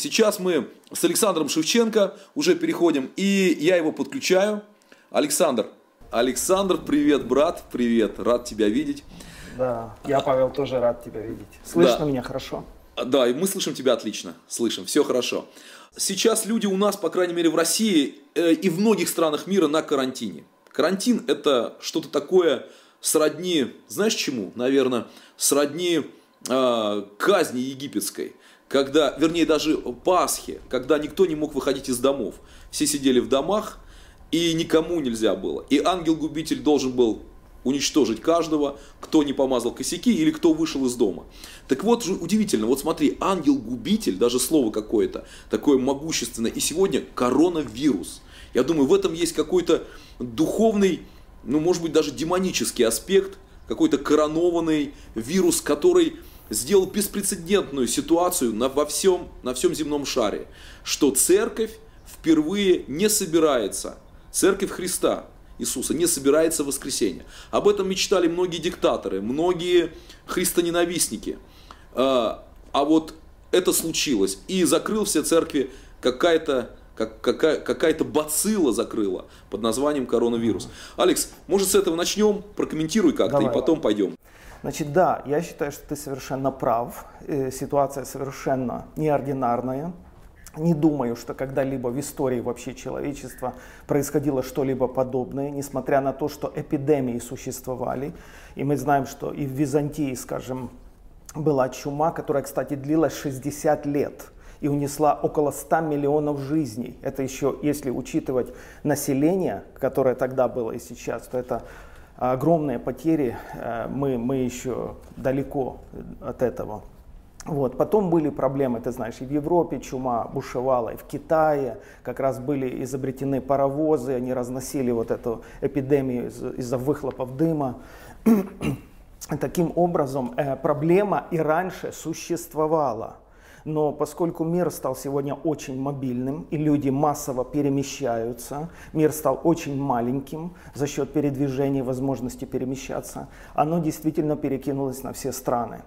Сейчас мы с Александром Шевченко уже переходим, и я его подключаю. Александр, Александр, привет, брат, привет, рад тебя видеть. Да, я, Павел, тоже рад тебя видеть. Слышно да. меня хорошо? Да, и мы слышим тебя отлично, слышим, все хорошо. Сейчас люди у нас, по крайней мере в России э, и в многих странах мира на карантине. Карантин это что-то такое сродни, знаешь чему? Наверное, сродни э, казни египетской. Когда, вернее, даже Пасхи, когда никто не мог выходить из домов. Все сидели в домах, и никому нельзя было. И ангел-губитель должен был уничтожить каждого, кто не помазал косяки или кто вышел из дома. Так вот, удивительно, вот смотри, ангел-губитель, даже слово какое-то, такое могущественное, и сегодня коронавирус. Я думаю, в этом есть какой-то духовный, ну, может быть, даже демонический аспект, какой-то коронованный вирус, который сделал беспрецедентную ситуацию на, во всем, на всем земном шаре, что церковь впервые не собирается, церковь Христа, Иисуса не собирается в воскресенье. Об этом мечтали многие диктаторы, многие христоненавистники. А, а вот это случилось. И закрыл все церкви какая-то как, какая, какая-то бацилла закрыла под названием коронавирус. Алекс, может с этого начнем? Прокомментируй как-то Давай. и потом пойдем. Значит, да, я считаю, что ты совершенно прав. Э, ситуация совершенно неординарная. Не думаю, что когда-либо в истории вообще человечества происходило что-либо подобное, несмотря на то, что эпидемии существовали. И мы знаем, что и в Византии, скажем, была чума, которая, кстати, длилась 60 лет и унесла около 100 миллионов жизней. Это еще, если учитывать население, которое тогда было и сейчас, то это огромные потери. Э, мы, мы еще далеко от этого. Вот. Потом были проблемы, ты знаешь, и в Европе чума бушевала, и в Китае как раз были изобретены паровозы, они разносили вот эту эпидемию из-за выхлопов дыма. Таким образом, э, проблема и раньше существовала. Но поскольку мир стал сегодня очень мобильным, и люди массово перемещаются, мир стал очень маленьким за счет передвижения, возможности перемещаться, оно действительно перекинулось на все страны.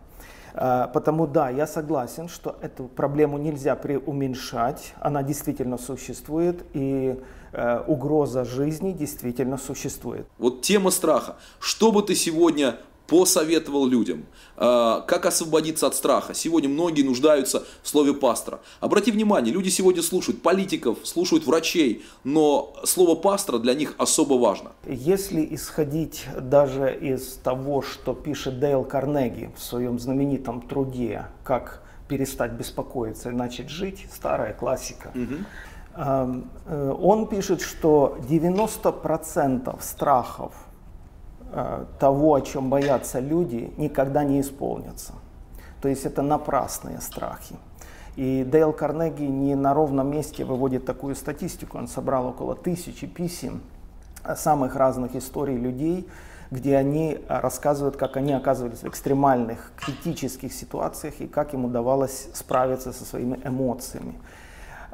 Э, потому да, я согласен, что эту проблему нельзя преуменьшать, она действительно существует, и э, угроза жизни действительно существует. Вот тема страха. Что бы ты сегодня посоветовал людям, а, как освободиться от страха. Сегодня многие нуждаются в слове пастора. Обрати внимание, люди сегодня слушают политиков, слушают врачей, но слово пастора для них особо важно. Если исходить даже из того, что пишет Дейл Карнеги в своем знаменитом труде «Как перестать беспокоиться и начать жить», старая классика, угу. он пишет, что 90% страхов того, о чем боятся люди, никогда не исполнятся. То есть это напрасные страхи. И Дейл Карнеги не на ровном месте выводит такую статистику. Он собрал около тысячи писем самых разных историй людей, где они рассказывают, как они оказывались в экстремальных, критических ситуациях и как им удавалось справиться со своими эмоциями.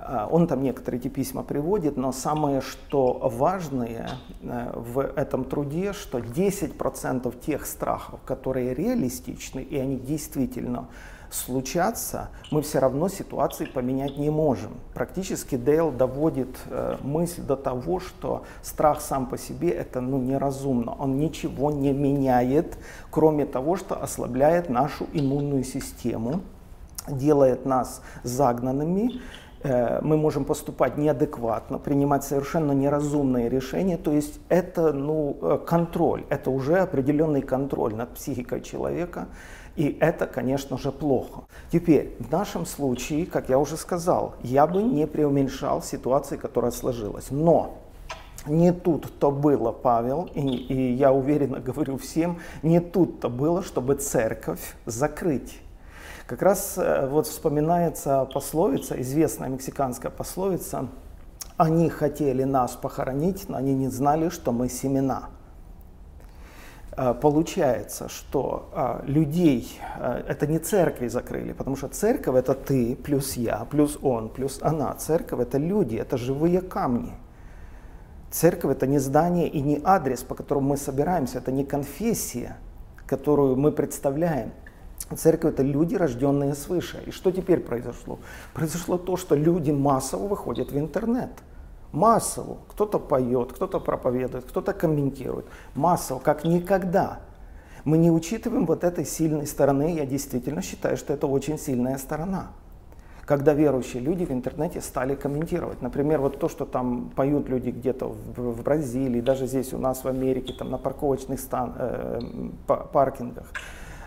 А, он там некоторые эти письма приводит, но самое, что важное э, в этом труде, что 10% тех страхов, которые реалистичны, и они действительно случатся, мы все равно ситуации поменять не можем. Практически Дейл доводит э, мысль до того, что страх сам по себе это ну, неразумно. Он ничего не меняет, кроме того, что ослабляет нашу иммунную систему, делает нас загнанными, мы можем поступать неадекватно, принимать совершенно неразумные решения. То есть это ну, э, контроль, это уже определенный контроль над психикой человека. И это, конечно же, плохо. Теперь, в нашем случае, как я уже сказал, я бы не преуменьшал ситуации, которая сложилась. Но не тут-то было, Павел, и, и я уверенно говорю всем, не тут-то было, чтобы церковь закрыть. Как раз э, вот вспоминается пословица, известная мексиканская пословица, они хотели нас похоронить, но они не знали, что мы семена. Э, получается, что э, людей, это не церкви закрыли, потому что церковь это ты, плюс я, плюс он, плюс она. Церковь это люди, это живые камни. Церковь это не здание и не адрес, по которому мы собираемся, это не конфессия, которую мы представляем. Церковь это люди, рожденные свыше. И что теперь произошло? Произошло то, что люди массово выходят в интернет. Массово. Кто-то поет, кто-то проповедует, кто-то комментирует. Массово, как никогда. Мы не учитываем вот этой сильной стороны. Я действительно считаю, что это очень сильная сторона когда верующие люди в интернете стали комментировать. Например, вот то, что там поют люди где-то в, в Бразилии, даже здесь у нас в Америке, там на парковочных стан, э, паркингах.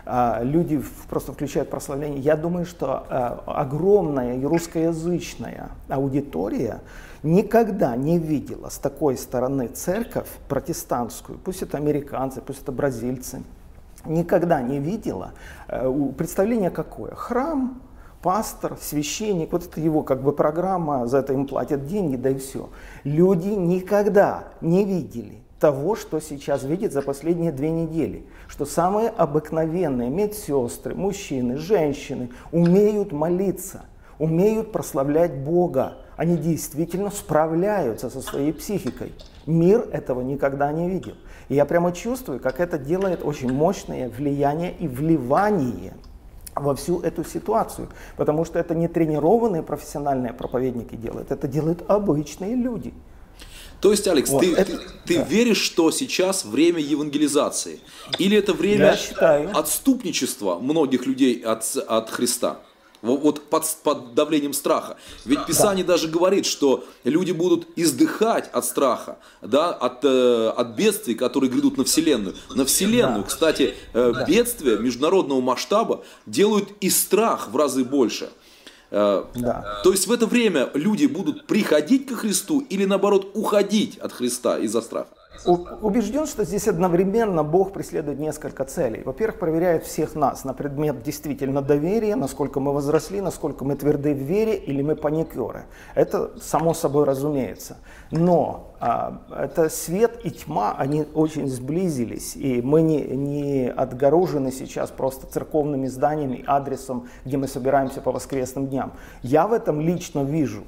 Э, люди просто включают прославление. Я думаю, что э, огромная русскоязычная аудитория никогда не видела с такой стороны церковь протестантскую, пусть это американцы, пусть это бразильцы, никогда не видела. Э, представление какое? Храм, пастор, священник, вот это его как бы программа, за это им платят деньги, да и все. Люди никогда не видели того, что сейчас видят за последние две недели. Что самые обыкновенные медсестры, мужчины, женщины умеют молиться, умеют прославлять Бога. Они действительно справляются со своей психикой. Мир этого никогда не видел. И я прямо чувствую, как это делает очень мощное влияние и вливание во всю эту ситуацию, потому что это не тренированные профессиональные проповедники делают, это делают обычные люди. То есть, Алекс, вот, ты, это, ты, ты да. веришь, что сейчас время евангелизации? Или это время отступничества многих людей от, от Христа? вот под, под давлением страха. Ведь Писание да. даже говорит, что люди будут издыхать от страха, да, от, э, от бедствий, которые грядут на Вселенную. На Вселенную, да. кстати, э, да. бедствия международного масштаба делают и страх в разы больше. Э, да. То есть в это время люди будут приходить ко Христу или наоборот уходить от Христа из-за страха? Убежден, что здесь одновременно Бог преследует несколько целей. Во-первых, проверяет всех нас на предмет действительно доверия, насколько мы возросли, насколько мы тверды в вере или мы паникеры. Это само собой разумеется. Но а, это свет и тьма, они очень сблизились, и мы не, не отгорожены сейчас просто церковными зданиями, адресом, где мы собираемся по воскресным дням. Я в этом лично вижу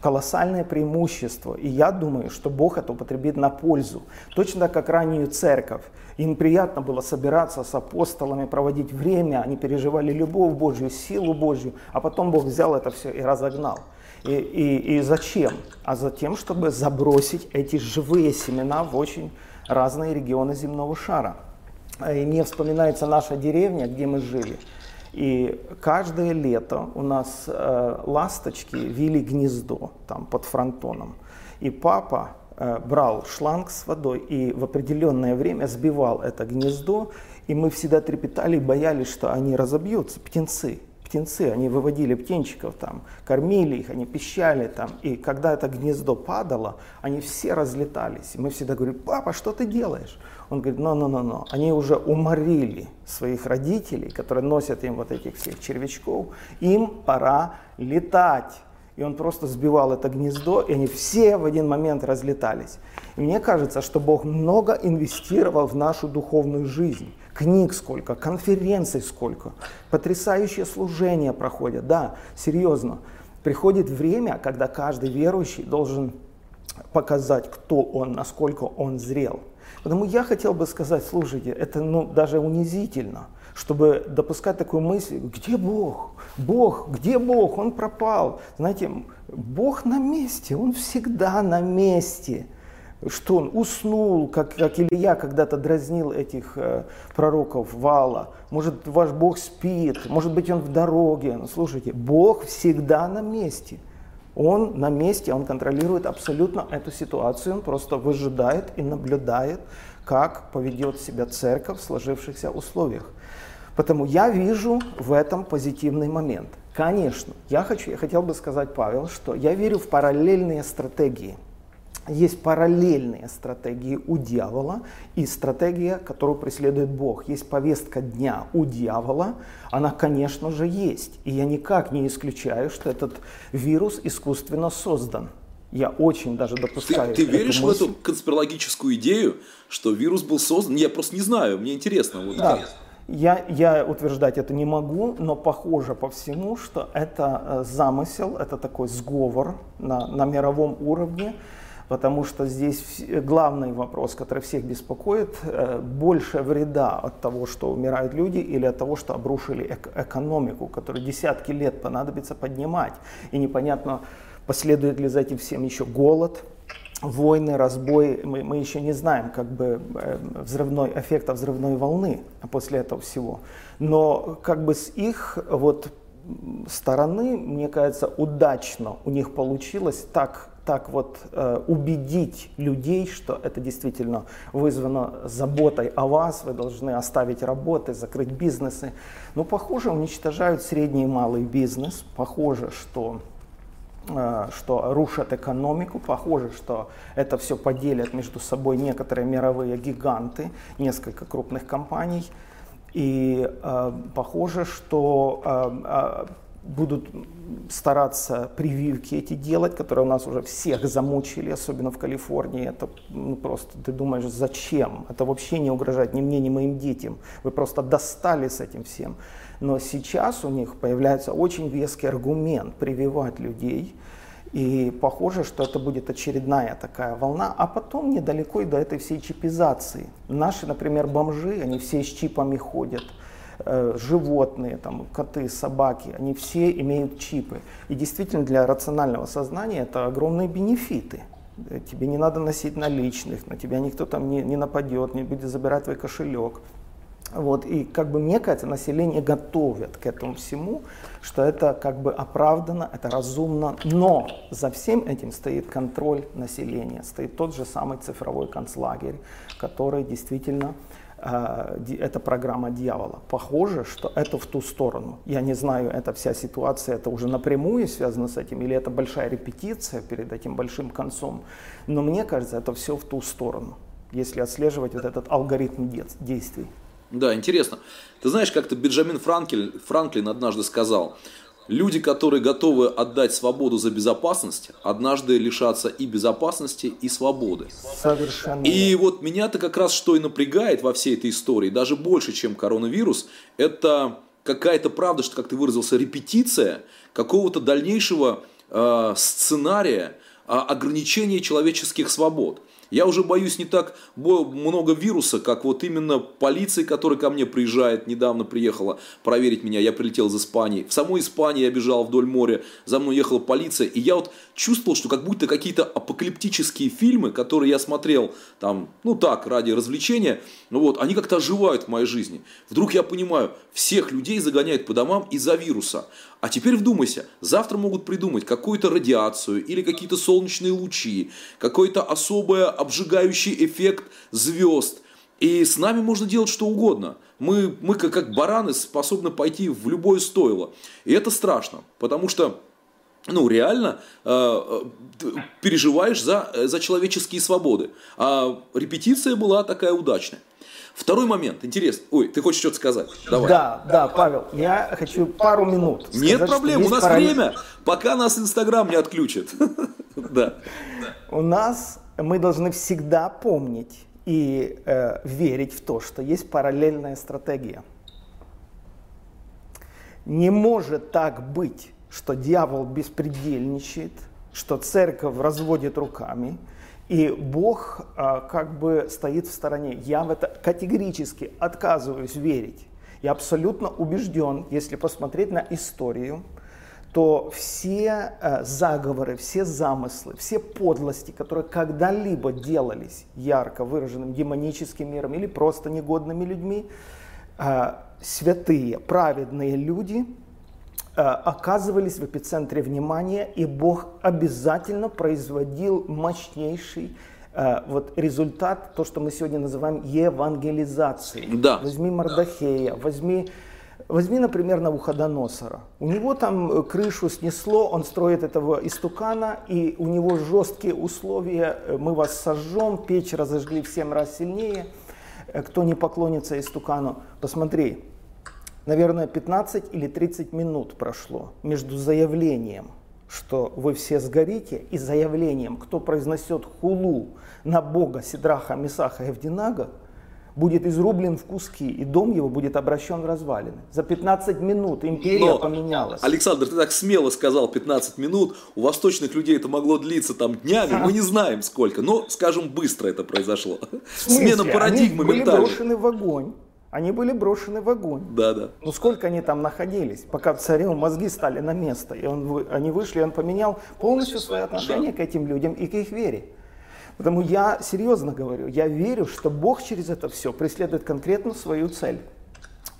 колоссальное преимущество. И я думаю, что Бог это употребит на пользу. Точно так, как раннюю церковь. Им приятно было собираться с апостолами, проводить время. Они переживали любовь Божью, силу Божью. А потом Бог взял это все и разогнал. И, и, и зачем? А за тем, чтобы забросить эти живые семена в очень разные регионы земного шара. И мне вспоминается наша деревня, где мы жили. И каждое лето у нас э, ласточки вели гнездо там под фронтоном. И папа э, брал шланг с водой и в определенное время сбивал это гнездо. И мы всегда трепетали и боялись, что они разобьются, птенцы. Птенцы, они выводили птенчиков там, кормили их, они пищали там. И когда это гнездо падало, они все разлетались. И мы всегда говорим, папа, что ты делаешь? Он говорит, но-но-но-но, они уже уморили своих родителей, которые носят им вот этих всех червячков, им пора летать. И он просто сбивал это гнездо, и они все в один момент разлетались. И мне кажется, что Бог много инвестировал в нашу духовную жизнь. Книг сколько, конференций сколько, потрясающие служения проходят. Да, серьезно. Приходит время, когда каждый верующий должен показать, кто он, насколько он зрел. Потому я хотел бы сказать, слушайте, это ну, даже унизительно, чтобы допускать такую мысль, где Бог? Бог, где Бог? Он пропал. Знаете, Бог на месте, Он всегда на месте. Что он уснул, как, как Илья когда-то дразнил этих э, пророков Вала. Может, ваш Бог спит, может быть, он в дороге. Но слушайте, Бог всегда на месте. Он на месте, он контролирует абсолютно эту ситуацию, он просто выжидает и наблюдает, как поведет себя церковь в сложившихся условиях. Потому я вижу в этом позитивный момент. Конечно, я, хочу, я хотел бы сказать, Павел, что я верю в параллельные стратегии – есть параллельные стратегии у дьявола и стратегия, которую преследует Бог. Есть повестка дня у дьявола, она, конечно же, есть. И я никак не исключаю, что этот вирус искусственно создан. Я очень даже допускаю. Ты, ты веришь мысль. в эту конспирологическую идею, что вирус был создан? Я просто не знаю, мне интересно. Вот да. Я, я утверждать это не могу, но похоже по всему, что это э, замысел, это такой сговор на, на мировом уровне потому что здесь главный вопрос, который всех беспокоит, э, больше вреда от того, что умирают люди, или от того, что обрушили эк- экономику, которую десятки лет понадобится поднимать. И непонятно, последует ли за этим всем еще голод, войны, разбой, мы, мы еще не знаем как бы э, взрывной, эффекта взрывной волны после этого всего. Но как бы с их вот стороны, мне кажется, удачно у них получилось так, так вот э, убедить людей, что это действительно вызвано заботой о вас, вы должны оставить работы, закрыть бизнесы. Но, похоже, уничтожают средний и малый бизнес. Похоже, что Э, что рушат экономику. Похоже, что это все поделят между собой некоторые мировые гиганты, несколько крупных компаний. И э, похоже, что э, э, будут стараться прививки эти делать, которые у нас уже всех замучили, особенно в Калифорнии. Это ну, просто, ты думаешь, зачем? Это вообще не угрожает ни мне, ни моим детям. Вы просто достали с этим всем. Но сейчас у них появляется очень веский аргумент прививать людей. И похоже, что это будет очередная такая волна, а потом недалеко и до этой всей чипизации. Наши, например, бомжи, они все с чипами ходят животные, там, коты, собаки, они все имеют чипы. И действительно для рационального сознания это огромные бенефиты. Тебе не надо носить наличных, на тебя никто там не, не нападет, не будет забирать твой кошелек. Вот, и как бы мне кажется, население готовят к этому всему, что это как бы оправдано, это разумно, но за всем этим стоит контроль населения, стоит тот же самый цифровой концлагерь, который действительно э, это программа дьявола. Похоже, что это в ту сторону. Я не знаю, это вся ситуация, это уже напрямую связано с этим, или это большая репетиция перед этим большим концом. Но мне кажется, это все в ту сторону, если отслеживать вот этот алгоритм действий. Да, интересно. Ты знаешь, как-то Бенджамин Франклин, Франклин однажды сказал, люди, которые готовы отдать свободу за безопасность, однажды лишатся и безопасности, и свободы. Совершенно. И вот меня-то как раз что и напрягает во всей этой истории, даже больше, чем коронавирус, это какая-то правда, что, как ты выразился, репетиция какого-то дальнейшего э, сценария э, ограничения человеческих свобод. Я уже боюсь не так много вируса, как вот именно полиции, которая ко мне приезжает, недавно приехала проверить меня, я прилетел из Испании. В самой Испании я бежал вдоль моря, за мной ехала полиция, и я вот чувствовал, что как будто какие-то апокалиптические фильмы, которые я смотрел там, ну так, ради развлечения, ну вот, они как-то оживают в моей жизни. Вдруг я понимаю, всех людей загоняют по домам из-за вируса. А теперь вдумайся, завтра могут придумать какую-то радиацию или какие-то солнечные лучи, какой-то особый обжигающий эффект звезд. И с нами можно делать что угодно. Мы, мы как, как бараны способны пойти в любое стойло. И это страшно, потому что ну, реально э, э переживаешь за, за человеческие свободы. А репетиция была такая удачная. Второй момент, интересно. Ой, ты хочешь что-то сказать? Давай. Да, да, Павел, я хочу пару минут. Сказать, Нет проблем, у нас параллель... время, пока нас Инстаграм не отключит. Да. У нас мы должны всегда помнить и э, верить в то, что есть параллельная стратегия. Не может так быть, что дьявол беспредельничает, что церковь разводит руками, и Бог а, как бы стоит в стороне. Я в это категорически отказываюсь верить. Я абсолютно убежден, если посмотреть на историю, то все э, заговоры, все замыслы, все подлости, которые когда-либо делались ярко выраженным демоническим миром или просто негодными людьми, э, святые, праведные люди оказывались в эпицентре внимания, и Бог обязательно производил мощнейший э, вот результат, то, что мы сегодня называем евангелизацией. Да. Возьми Мардахея, возьми Возьми, например, Навуходоносора. У него там крышу снесло, он строит этого истукана, и у него жесткие условия. Мы вас сожжем, печь разожгли в семь раз сильнее. Э, кто не поклонится истукану, посмотри, наверное, 15 или 30 минут прошло между заявлением, что вы все сгорите, и заявлением, кто произнесет хулу на Бога Сидраха, Месаха и Евдинага, будет изрублен в куски, и дом его будет обращен в развалины. За 15 минут империя Но, поменялась. Александр, ты так смело сказал 15 минут, у восточных людей это могло длиться там днями, мы не знаем сколько, но, скажем, быстро это произошло. Смена парадигмы Они были брошены в огонь. Они были брошены в огонь. Да, да. Ну сколько они там находились, пока царю мозги стали на место, и он, они вышли, и он поменял полностью свое отношение да. к этим людям и к их вере. Потому я серьезно говорю, я верю, что Бог через это все преследует конкретно свою цель.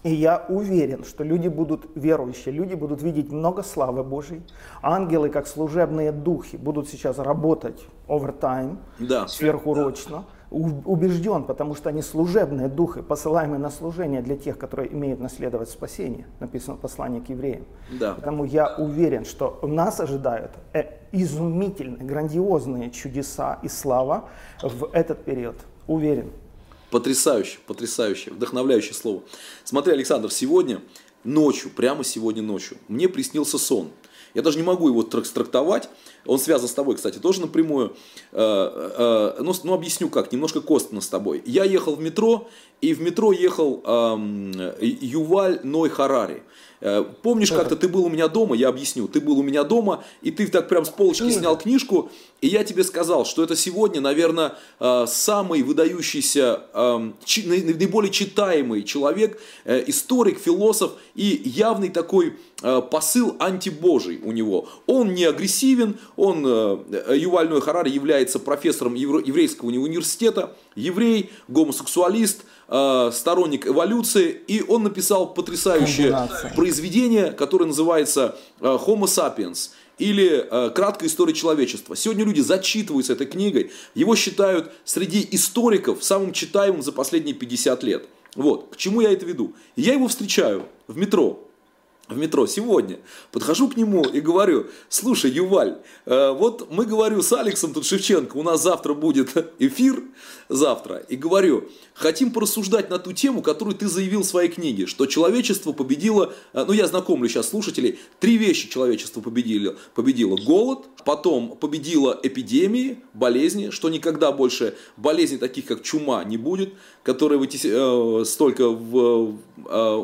И я уверен, что люди будут верующие, люди будут видеть много славы Божьей. Ангелы, как служебные духи, будут сейчас работать овертайм, да. сверхурочно убежден, потому что они служебные духи, посылаемые на служение для тех, которые имеют наследовать спасение. Написано в послании к евреям. Да. Поэтому я уверен, что нас ожидают э, изумительные, грандиозные чудеса и слава в этот период. Уверен. Потрясающе, потрясающе, вдохновляющее слово. Смотри, Александр, сегодня ночью, прямо сегодня ночью, мне приснился сон. Я даже не могу его трактовать. Он связан с тобой, кстати, тоже напрямую. Э, э, ну, ну, объясню как, немножко костно с тобой. Я ехал в метро, и в метро ехал Юваль Ной Харари. Э, помнишь, как-то ты был у меня дома, я объясню, ты был у меня дома, и ты так прям с полочки снял книжку, и я тебе сказал, что это сегодня, наверное, самый выдающийся, наиболее читаемый человек, историк, философ и явный такой посыл антибожий у него. Он не агрессивен, он, Юваль Ной Харари является профессором еврейского университета, еврей, гомосексуалист, э, сторонник эволюции, и он написал потрясающее Комбинация. произведение, которое называется э, Homo sapiens или э, краткая история человечества. Сегодня люди зачитываются этой книгой, его считают среди историков самым читаемым за последние 50 лет. Вот, к чему я это веду? Я его встречаю в метро, в метро сегодня, подхожу к нему и говорю, слушай, Юваль, э, вот мы говорю с Алексом тут Шевченко, у нас завтра будет эфир, завтра, и говорю, хотим порассуждать на ту тему, которую ты заявил в своей книге, что человечество победило, э, ну я знакомлю сейчас слушателей, три вещи человечество победило. Победило голод, потом победило эпидемии, болезни, что никогда больше болезней таких, как чума, не будет, которая э, столько в,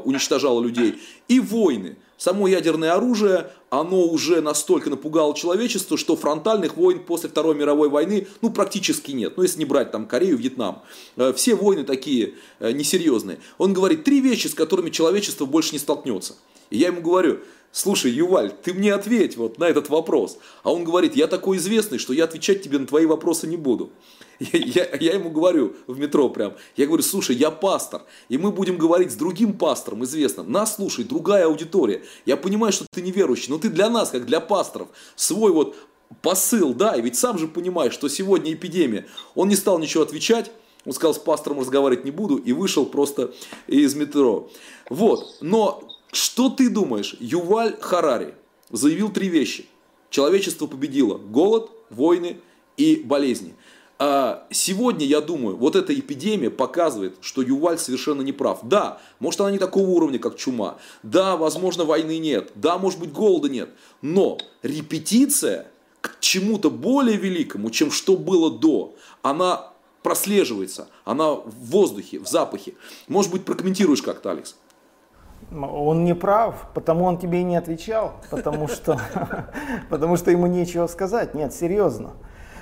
уничтожала людей, и войны. Само ядерное оружие, оно уже настолько напугало человечество, что фронтальных войн после Второй мировой войны ну, практически нет. Ну, если не брать там Корею, Вьетнам. Э, все войны такие э, несерьезные. Он говорит три вещи, с которыми человечество больше не столкнется. И я ему говорю, слушай, Юваль, ты мне ответь вот на этот вопрос. А он говорит, я такой известный, что я отвечать тебе на твои вопросы не буду. Я, я, я ему говорю в метро прям, я говорю, слушай, я пастор, и мы будем говорить с другим пастором известным. Нас слушает другая аудитория. Я понимаю, что ты неверующий, но ты для нас, как для пасторов, свой вот посыл, да, и ведь сам же понимаешь, что сегодня эпидемия. Он не стал ничего отвечать, он сказал, с пастором разговаривать не буду, и вышел просто из метро. Вот, но что ты думаешь? Юваль Харари заявил три вещи. Человечество победило голод, войны и болезни. А сегодня, я думаю, вот эта эпидемия показывает, что Юваль совершенно не прав. Да, может она не такого уровня, как чума. Да, возможно, войны нет. Да, может быть, голода нет. Но репетиция к чему-то более великому, чем что было до, она прослеживается, она в воздухе, в запахе. Может быть, прокомментируешь как-то, Алекс? Он не прав, потому он тебе и не отвечал, потому что, потому что ему нечего сказать. Нет, серьезно.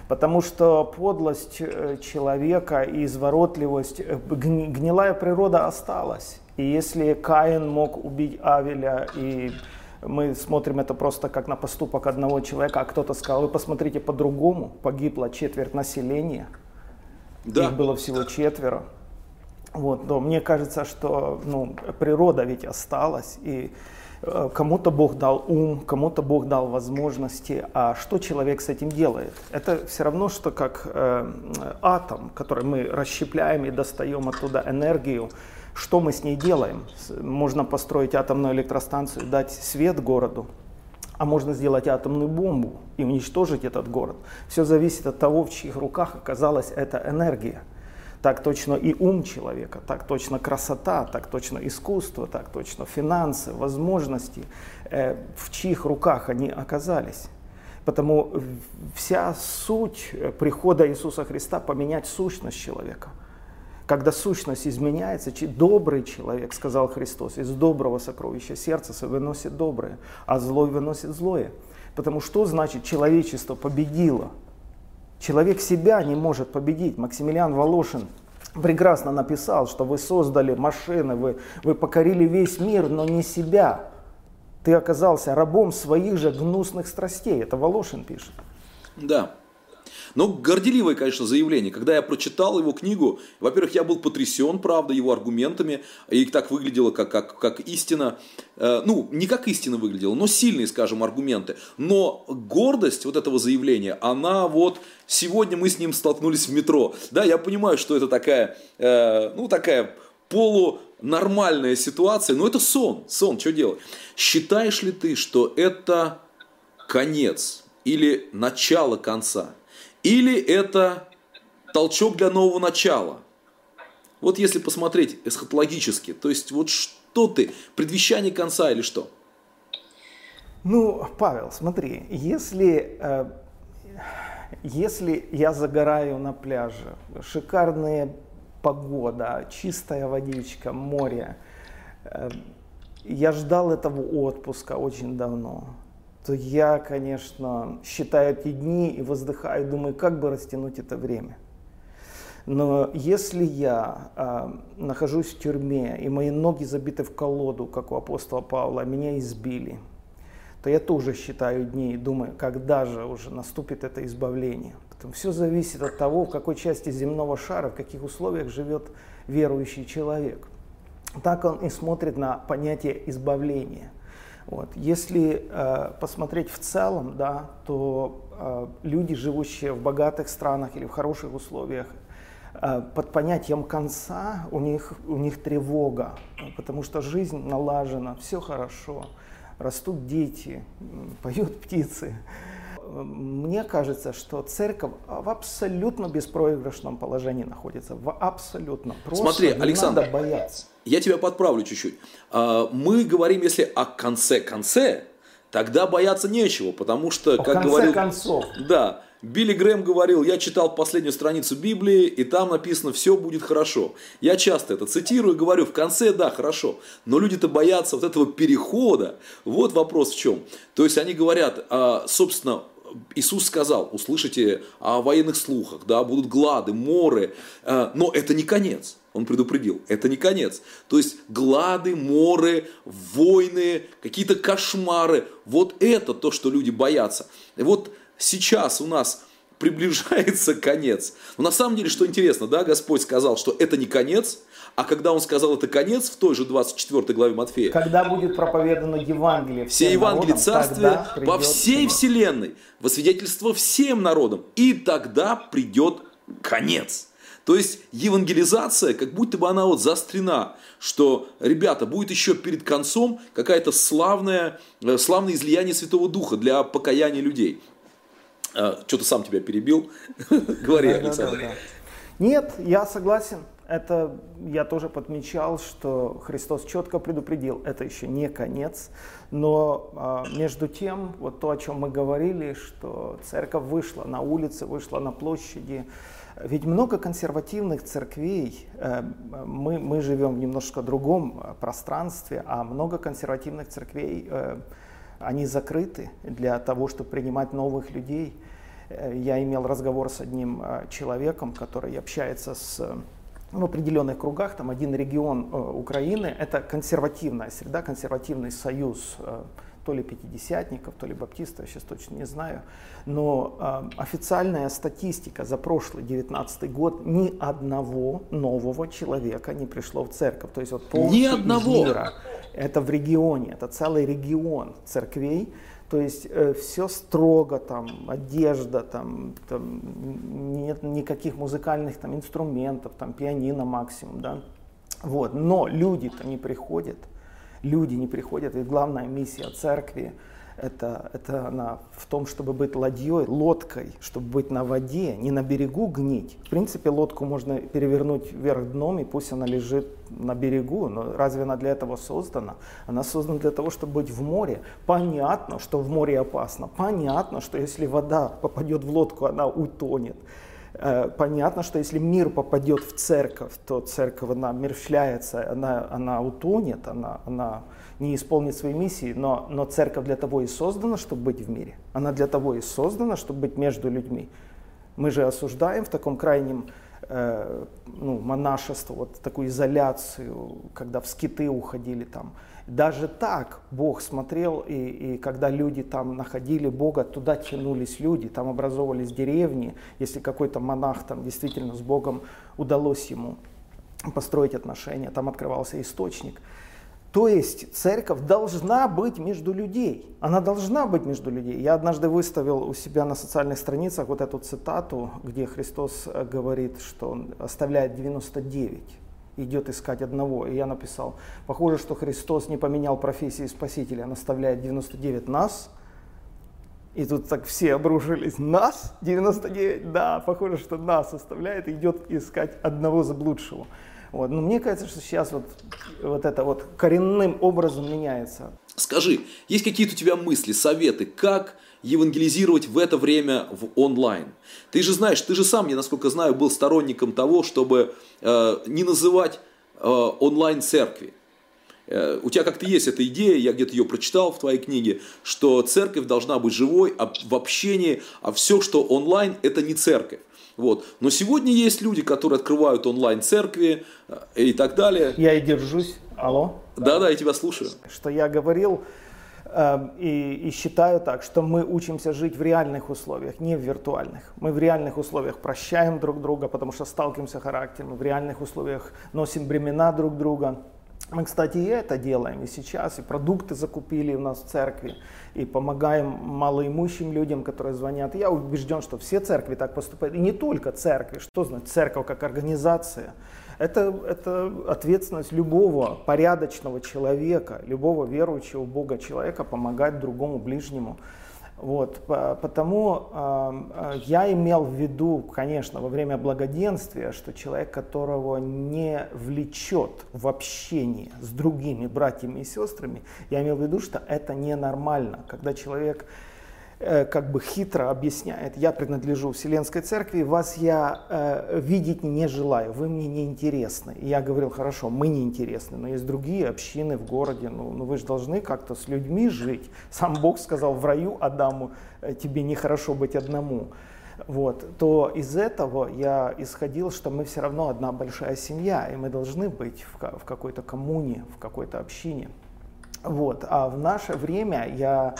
Потому что подлость э, человека и изворотливость, э, гнилая природа осталась. И если Каин мог убить Авеля, и мы смотрим это просто как на поступок одного человека, а кто-то сказал, вы посмотрите по-другому, погибло четверть населения, да. их было всего четверо. Вот, но мне кажется, что ну, природа ведь осталась, и кому-то Бог дал ум, кому-то Бог дал возможности, а что человек с этим делает? Это все равно, что как э, атом, который мы расщепляем и достаем оттуда энергию, что мы с ней делаем? Можно построить атомную электростанцию, дать свет городу, а можно сделать атомную бомбу и уничтожить этот город. Все зависит от того, в чьих руках оказалась эта энергия так точно и ум человека, так точно красота, так точно искусство, так точно финансы, возможности, э, в чьих руках они оказались. Потому вся суть прихода Иисуса Христа поменять сущность человека. когда сущность изменяется, добрый человек, сказал Христос, из доброго сокровища сердца выносит доброе, а злой выносит злое. Потому что значит человечество победило? Человек себя не может победить. Максимилиан Волошин прекрасно написал, что вы создали машины, вы, вы покорили весь мир, но не себя. Ты оказался рабом своих же гнусных страстей. Это Волошин пишет. Да, но горделивое, конечно, заявление. Когда я прочитал его книгу, во-первых, я был потрясен, правда, его аргументами, и так выглядело как, как, как истина. Э, ну, не как истина выглядела, но сильные, скажем, аргументы. Но гордость вот этого заявления, она вот... Сегодня мы с ним столкнулись в метро. Да, я понимаю, что это такая, э, ну, такая полунормальная ситуация, но это сон, сон, что делать? Считаешь ли ты, что это конец или начало конца? Или это толчок для нового начала? Вот если посмотреть эсхатологически, то есть вот что ты, предвещание конца или что? Ну, Павел, смотри, если, э, если я загораю на пляже, шикарная погода, чистая водичка, море, э, я ждал этого отпуска очень давно то я, конечно, считаю эти дни и воздыхаю, думаю, как бы растянуть это время. Но если я э, нахожусь в тюрьме, и мои ноги забиты в колоду, как у апостола Павла, меня избили, то я тоже считаю дни и думаю, когда же уже наступит это избавление. Потому все зависит от того, в какой части земного шара, в каких условиях живет верующий человек. Так он и смотрит на понятие избавления – вот. Если э, посмотреть в целом, да, то э, люди, живущие в богатых странах или в хороших условиях, э, под понятием конца у них, у них тревога, потому что жизнь налажена, все хорошо, растут дети, поют птицы. Мне кажется, что церковь в абсолютно беспроигрышном положении находится, в абсолютно. Просто Смотри, Александр, надо бояться. Я тебя подправлю чуть-чуть. А, мы говорим, если о конце-конце, тогда бояться нечего, потому что, как конце говорил... концов. Да, Билли Грэм говорил, я читал последнюю страницу Библии, и там написано, все будет хорошо. Я часто это цитирую, говорю, в конце, да, хорошо, но люди-то боятся вот этого перехода. Вот вопрос в чем. То есть они говорят, а, собственно, Иисус сказал, услышите о военных слухах, да, будут глады, моры, а, но это не конец. Он предупредил, это не конец. То есть глады, моры, войны, какие-то кошмары. Вот это то, что люди боятся. И вот сейчас у нас приближается конец. Но на самом деле, что интересно, да, Господь сказал, что это не конец, а когда Он сказал это конец, в той же 24 главе Матфея. Когда будет проповедано Евангелие все Евангелие Царствия по всей вселенной, во свидетельство всем народам, и тогда придет конец. То есть евангелизация, как будто бы она вот заострена, что, ребята, будет еще перед концом какая-то славная, э, славное излияние Святого Духа для покаяния людей. А, Что-то сам тебя перебил. Говори, Александр. Нет, я согласен. Это я тоже подмечал, что Христос четко предупредил, это еще не конец. Но а, между тем, вот то, о чем мы говорили, что церковь вышла на улицы, вышла на площади, ведь много консервативных церквей, э, мы, мы живем в немножко другом э, пространстве, а много консервативных церквей, э, они закрыты для того, чтобы принимать новых людей. Я имел разговор с одним человеком, который общается с в определенных кругах, там один регион Украины, это консервативная среда, консервативный союз то ли пятидесятников, то ли баптистов, сейчас точно не знаю. Но э, официальная статистика за прошлый 19 год ни одного нового человека не пришло в церковь. То есть вот полностью ни одного. мира. Это в регионе, это целый регион церквей. То есть э, все строго, там, одежда, там, там, нет никаких музыкальных там, инструментов, там, пианино максимум, да. Вот. Но люди-то не приходят люди не приходят. Ведь главная миссия церкви это, это она в том, чтобы быть ладьей, лодкой, чтобы быть на воде, не на берегу гнить. В принципе, лодку можно перевернуть вверх дном, и пусть она лежит на берегу, но разве она для этого создана? Она создана для того, чтобы быть в море. Понятно, что в море опасно, понятно, что если вода попадет в лодку, она утонет. Э, понятно, что если мир попадет в церковь, то церковь, она мерщляется, она, она утонет, она, она не исполнит своей миссии, но, но церковь для того и создана, чтобы быть в мире. Она для того и создана, чтобы быть между людьми. Мы же осуждаем в таком крайнем э, ну, монашество, вот такую изоляцию, когда в скиты уходили там. Даже так Бог смотрел, и, и когда люди там находили Бога, туда тянулись люди, там образовывались деревни, если какой-то монах там действительно с Богом удалось ему построить отношения, там открывался источник. То есть церковь должна быть между людей. Она должна быть между людей. Я однажды выставил у себя на социальных страницах вот эту цитату, где Христос э, говорит, что Он оставляет 99, идет искать одного. И я написал, похоже, что Христос не поменял профессии Спасителя, оставляет 99 нас. И тут так все обрушились. Нас? 99? Да, похоже, что нас оставляет и идет искать одного заблудшего. Вот. Но мне кажется, что сейчас вот, вот это вот коренным образом меняется. Скажи, есть какие-то у тебя мысли, советы, как евангелизировать в это время в онлайн? Ты же знаешь, ты же сам, я насколько знаю, был сторонником того, чтобы э, не называть э, онлайн церкви. Э, у тебя как-то есть эта идея, я где-то ее прочитал в твоей книге, что церковь должна быть живой, а в общении, а все, что онлайн, это не церковь. Вот. Но сегодня есть люди, которые открывают онлайн-церкви э, и так далее. Я и держусь. Алло? Да-да, я тебя слушаю. Что я говорил э, и, и считаю так, что мы учимся жить в реальных условиях, не в виртуальных. Мы в реальных условиях прощаем друг друга, потому что сталкиваемся характером, в реальных условиях носим бремена друг друга. Мы, кстати, и это делаем и сейчас, и продукты закупили у нас в церкви, и помогаем малоимущим людям, которые звонят. Я убежден, что все церкви так поступают, и не только церкви. Что значит церковь как организация? Это, это ответственность любого порядочного человека, любого верующего в Бога человека помогать другому ближнему. Вот, потому э, я имел в виду, конечно, во время благоденствия, что человек, которого не влечет в общение с другими братьями и сестрами, я имел в виду, что это ненормально, когда человек как бы хитро объясняет, я принадлежу Вселенской Церкви, вас я э, видеть не желаю, вы мне не интересны. И я говорил, хорошо, мы не интересны, но есть другие общины в городе, ну, ну вы же должны как-то с людьми жить. Сам Бог сказал в раю Адаму, «Э, тебе нехорошо быть одному. Вот, то из этого я исходил, что мы все равно одна большая семья, и мы должны быть в, в какой-то коммуне, в какой-то общине. Вот. А в наше время я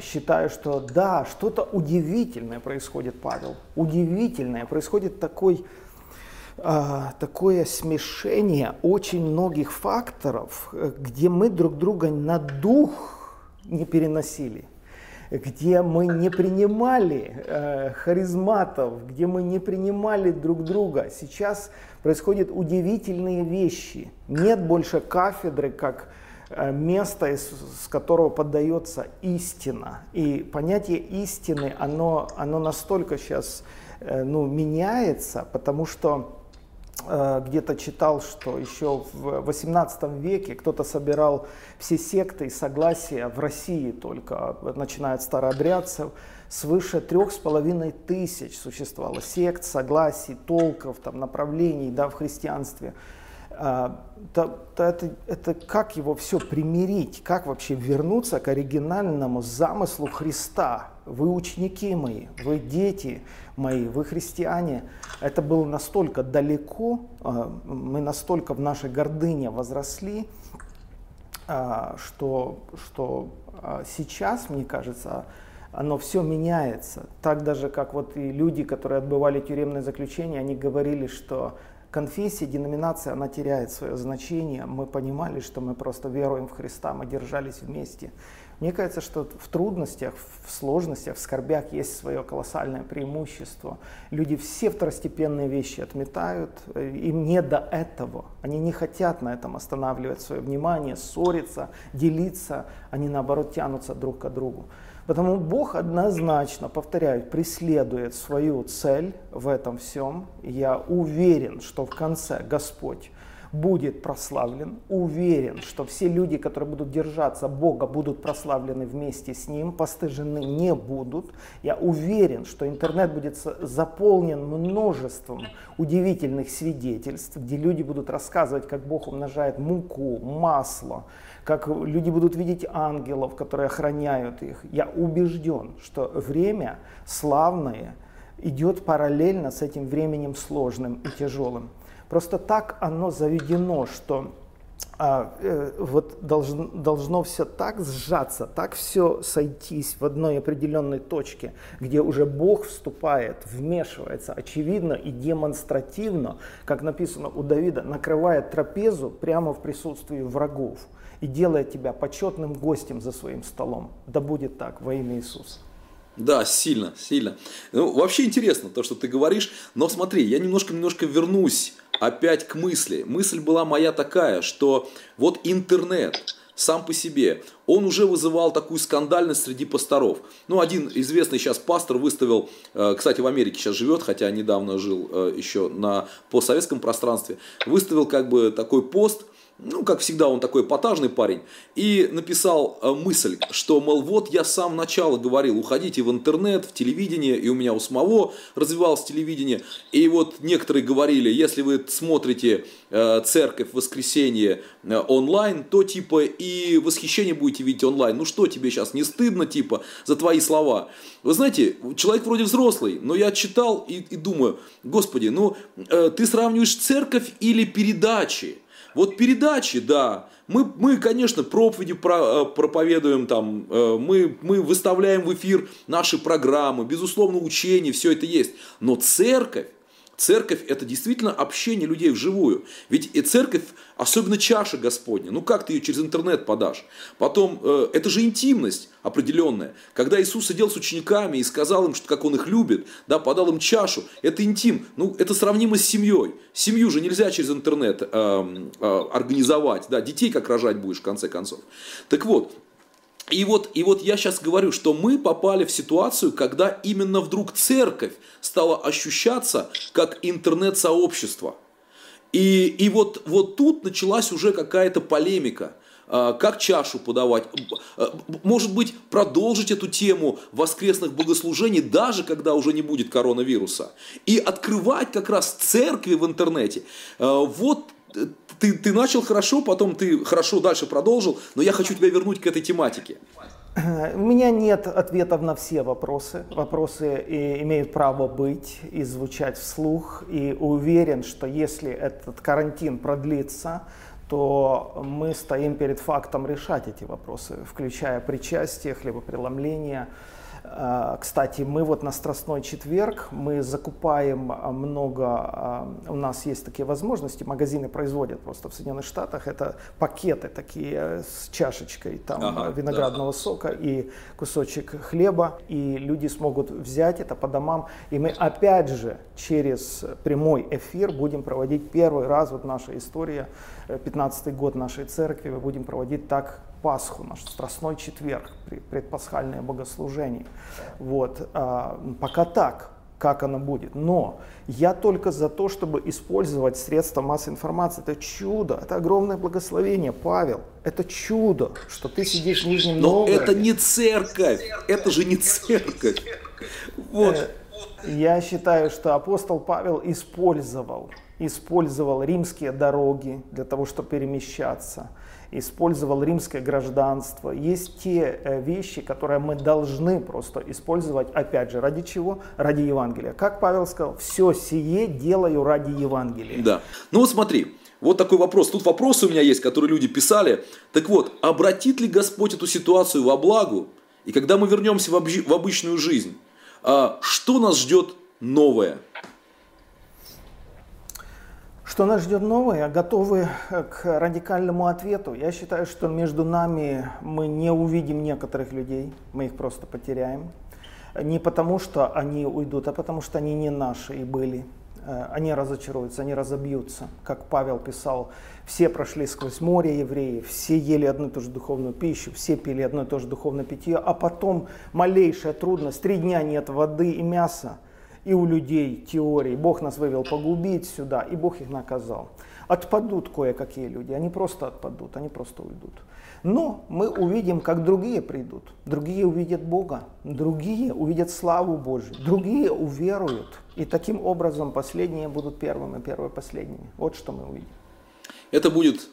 считаю, что да, что-то удивительное происходит, Павел. Удивительное. Происходит такой, э, такое смешение очень многих факторов, где мы друг друга на дух не переносили где мы не принимали э, харизматов, где мы не принимали друг друга. Сейчас происходят удивительные вещи. Нет больше кафедры, как место, из, с которого поддается истина. И понятие истины, оно, оно настолько сейчас э, ну, меняется, потому что э, где-то читал, что еще в 18 веке кто-то собирал все секты и согласия в России только, начиная от старообрядцев, свыше трех с половиной тысяч существовало сект, согласий, толков, там, направлений да, в христианстве то, то это, это как его все примирить, как вообще вернуться к оригинальному замыслу Христа. Вы ученики мои, вы дети мои, вы христиане. Это было настолько далеко, а, мы настолько в нашей гордыне возросли, а, что, что а, сейчас, мне кажется, оно все меняется. Так даже, как вот и люди, которые отбывали тюремное заключение, они говорили, что конфессия, деноминация, она теряет свое значение. Мы понимали, что мы просто веруем в Христа, мы держались вместе. Мне кажется, что в трудностях, в сложностях, в скорбях есть свое колоссальное преимущество. Люди все второстепенные вещи отметают, им не до этого. Они не хотят на этом останавливать свое внимание, ссориться, делиться. Они наоборот тянутся друг к другу. Потому Бог однозначно, повторяю, преследует свою цель в этом всем. Я уверен, что в конце Господь будет прославлен. Уверен, что все люди, которые будут держаться Бога, будут прославлены вместе с Ним, постыжены не будут. Я уверен, что интернет будет заполнен множеством удивительных свидетельств, где люди будут рассказывать, как Бог умножает муку, масло, как люди будут видеть ангелов, которые охраняют их. Я убежден, что время славное идет параллельно с этим временем сложным и тяжелым. Просто так оно заведено, что а, э, вот должно, должно все так сжаться, так все сойтись в одной определенной точке, где уже Бог вступает, вмешивается, очевидно и демонстративно, как написано у Давида, накрывает трапезу прямо в присутствии врагов и делает тебя почетным гостем за своим столом. Да будет так во имя Иисуса. Да, сильно, сильно. Ну, вообще интересно то, что ты говоришь, но смотри, я немножко-немножко вернусь опять к мысли. Мысль была моя такая, что вот интернет сам по себе, он уже вызывал такую скандальность среди пасторов. Ну, один известный сейчас пастор выставил, э, кстати, в Америке сейчас живет, хотя недавно жил э, еще на постсоветском пространстве, выставил как бы такой пост – ну, как всегда, он такой эпатажный парень, и написал э, мысль, что, мол, вот я с самого начала говорил, уходите в интернет, в телевидение, и у меня у самого развивалось телевидение, и вот некоторые говорили, если вы смотрите э, церковь в воскресенье э, онлайн, то типа и восхищение будете видеть онлайн, ну что тебе сейчас, не стыдно типа за твои слова? Вы знаете, человек вроде взрослый, но я читал и, и думаю, господи, ну э, ты сравниваешь церковь или передачи? Вот передачи, да, мы, мы конечно, проповеди про, э, проповедуем, там, э, мы, мы выставляем в эфир наши программы, безусловно, учение, все это есть. Но церковь, Церковь – это действительно общение людей вживую. Ведь и церковь, особенно чаша Господня, ну как ты ее через интернет подашь? Потом, э, это же интимность определенная. Когда Иисус сидел с учениками и сказал им, что как Он их любит, да, подал им чашу, это интим. Ну, это сравнимо с семьей. Семью же нельзя через интернет э, э, организовать. Да, детей как рожать будешь, в конце концов. Так вот, и вот, и вот я сейчас говорю, что мы попали в ситуацию, когда именно вдруг церковь стала ощущаться как интернет-сообщество. И, и вот, вот тут началась уже какая-то полемика. А, как чашу подавать? Может быть, продолжить эту тему воскресных богослужений, даже когда уже не будет коронавируса. И открывать как раз церкви в интернете. А, вот ты, ты начал хорошо, потом ты хорошо дальше продолжил, но я хочу тебя вернуть к этой тематике. У меня нет ответов на все вопросы. Вопросы и имеют право быть и звучать вслух. И уверен, что если этот карантин продлится, то мы стоим перед фактом решать эти вопросы, включая причастие, хлебопреломление, а, кстати, мы вот на Страстной четверг, мы закупаем а, много, а, у нас есть такие возможности, магазины производят просто в Соединенных Штатах, это пакеты такие э, с чашечкой там ага, виноградного да. сока и кусочек хлеба, и люди смогут взять это по домам, и мы опять же через прямой эфир будем проводить первый раз, вот наша история, 15 год нашей церкви, мы будем проводить так Пасху, наш Страстной четверг, предпасхальное богослужение. Вот, а, пока так, как оно будет. Но я только за то, чтобы использовать средства массовой информации. Это чудо, это огромное благословение, Павел. Это чудо, что ты сидишь в Нижнем Но Новгороде. это не церковь, это же не церковь. Вот. Э, я считаю, что апостол Павел использовал, использовал римские дороги для того, чтобы перемещаться использовал римское гражданство. Есть те э, вещи, которые мы должны просто использовать, опять же, ради чего? Ради Евангелия. Как Павел сказал, все сие делаю ради Евангелия. Да. Ну вот смотри, вот такой вопрос. Тут вопросы у меня есть, которые люди писали. Так вот, обратит ли Господь эту ситуацию во благо? И когда мы вернемся в обычную жизнь, а, что нас ждет новое? Что нас ждет новое? Готовы э, к радикальному ответу. Я считаю, что между нами мы не увидим некоторых людей, мы их просто потеряем. Не потому, что они уйдут, а потому, что они не наши и были. Э, они разочаруются, они разобьются. Как Павел писал, все прошли сквозь море евреи, все ели одну и ту же духовную пищу, все пили одно и то же духовное питье, а потом малейшая трудность, три дня нет воды и мяса, и у людей теории. Бог нас вывел погубить сюда, и Бог их наказал. Отпадут кое-какие люди, они просто отпадут, они просто уйдут. Но мы увидим, как другие придут. Другие увидят Бога, другие увидят славу Божью, другие уверуют. И таким образом последние будут первыми, первые последними. Вот что мы увидим. Это будет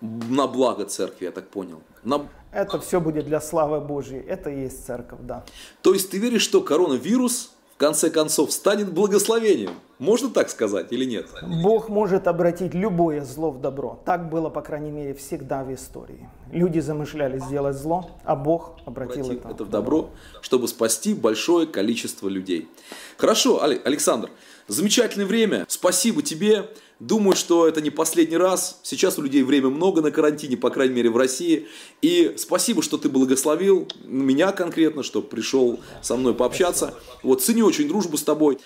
на благо церкви, я так понял. На... Это все будет для славы Божьей. Это и есть церковь, да. То есть ты веришь, что коронавирус конце концов станет благословением? Можно так сказать или нет? Бог может обратить любое зло в добро. Так было, по крайней мере, всегда в истории. Люди замышляли сделать зло, а Бог обратил, обратил это, это в добро, чтобы спасти большое количество людей. Хорошо, Александр, замечательное время. Спасибо тебе. Думаю, что это не последний раз. Сейчас у людей время много на карантине, по крайней мере в России. И спасибо, что ты благословил меня конкретно, что пришел со мной пообщаться. Вот ценю очень дружбу с тобой.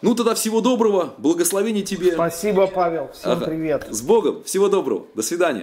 Ну тогда всего доброго, благословений тебе. Спасибо, Павел. Всем ага. привет. С Богом. Всего доброго. До свидания.